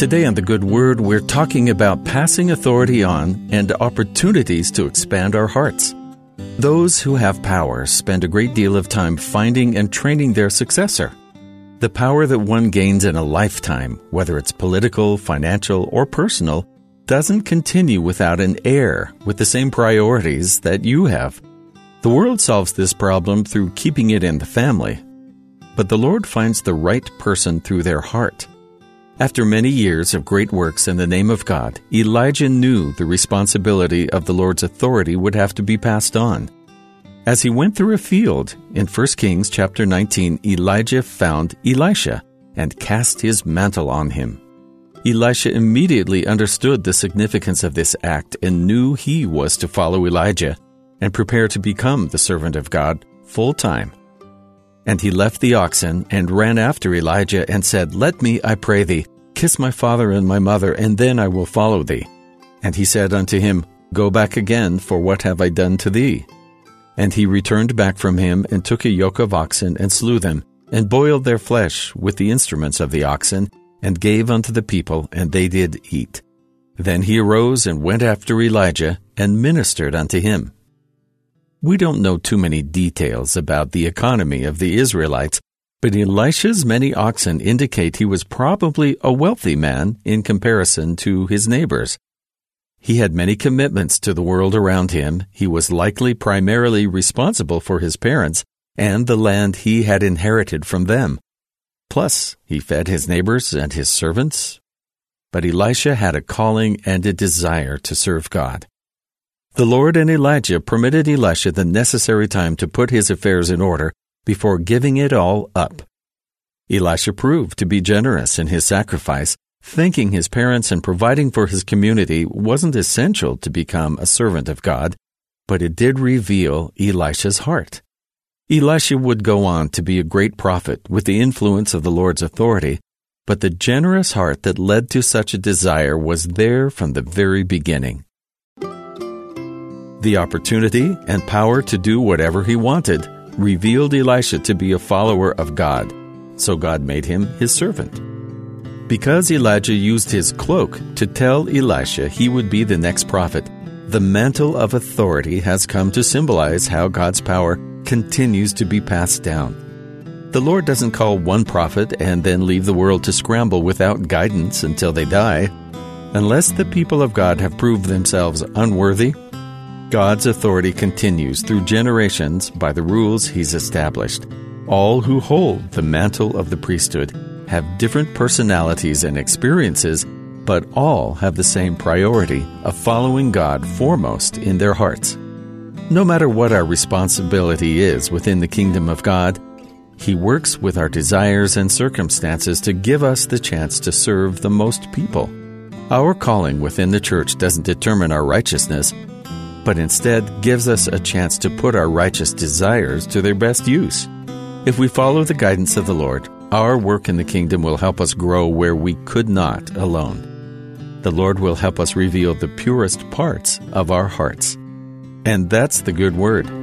Today on The Good Word, we're talking about passing authority on and opportunities to expand our hearts. Those who have power spend a great deal of time finding and training their successor. The power that one gains in a lifetime, whether it's political, financial, or personal, doesn't continue without an heir with the same priorities that you have. The world solves this problem through keeping it in the family. But the Lord finds the right person through their heart. After many years of great works in the name of God, Elijah knew the responsibility of the Lord's authority would have to be passed on. As he went through a field, in 1 Kings chapter 19, Elijah found Elisha and cast his mantle on him. Elisha immediately understood the significance of this act and knew he was to follow Elijah and prepare to become the servant of God full time. And he left the oxen and ran after Elijah and said, Let me, I pray thee, kiss my father and my mother, and then I will follow thee. And he said unto him, Go back again, for what have I done to thee? And he returned back from him, and took a yoke of oxen, and slew them, and boiled their flesh with the instruments of the oxen, and gave unto the people, and they did eat. Then he arose and went after Elijah, and ministered unto him. We don't know too many details about the economy of the Israelites, but Elisha's many oxen indicate he was probably a wealthy man in comparison to his neighbors. He had many commitments to the world around him. He was likely primarily responsible for his parents and the land he had inherited from them. Plus, he fed his neighbors and his servants. But Elisha had a calling and a desire to serve God. The Lord and Elijah permitted Elisha the necessary time to put his affairs in order before giving it all up. Elisha proved to be generous in his sacrifice, thanking his parents and providing for his community wasn't essential to become a servant of God, but it did reveal Elisha's heart. Elisha would go on to be a great prophet with the influence of the Lord's authority, but the generous heart that led to such a desire was there from the very beginning. The opportunity and power to do whatever he wanted revealed Elisha to be a follower of God, so God made him his servant. Because Elijah used his cloak to tell Elisha he would be the next prophet, the mantle of authority has come to symbolize how God's power continues to be passed down. The Lord doesn't call one prophet and then leave the world to scramble without guidance until they die. Unless the people of God have proved themselves unworthy God's authority continues through generations by the rules He's established. All who hold the mantle of the priesthood have different personalities and experiences, but all have the same priority of following God foremost in their hearts. No matter what our responsibility is within the kingdom of God, He works with our desires and circumstances to give us the chance to serve the most people. Our calling within the church doesn't determine our righteousness, but instead gives us a chance to put our righteous desires to their best use. If we follow the guidance of the Lord, our work in the kingdom will help us grow where we could not alone. The Lord will help us reveal the purest parts of our hearts. And that's the good word.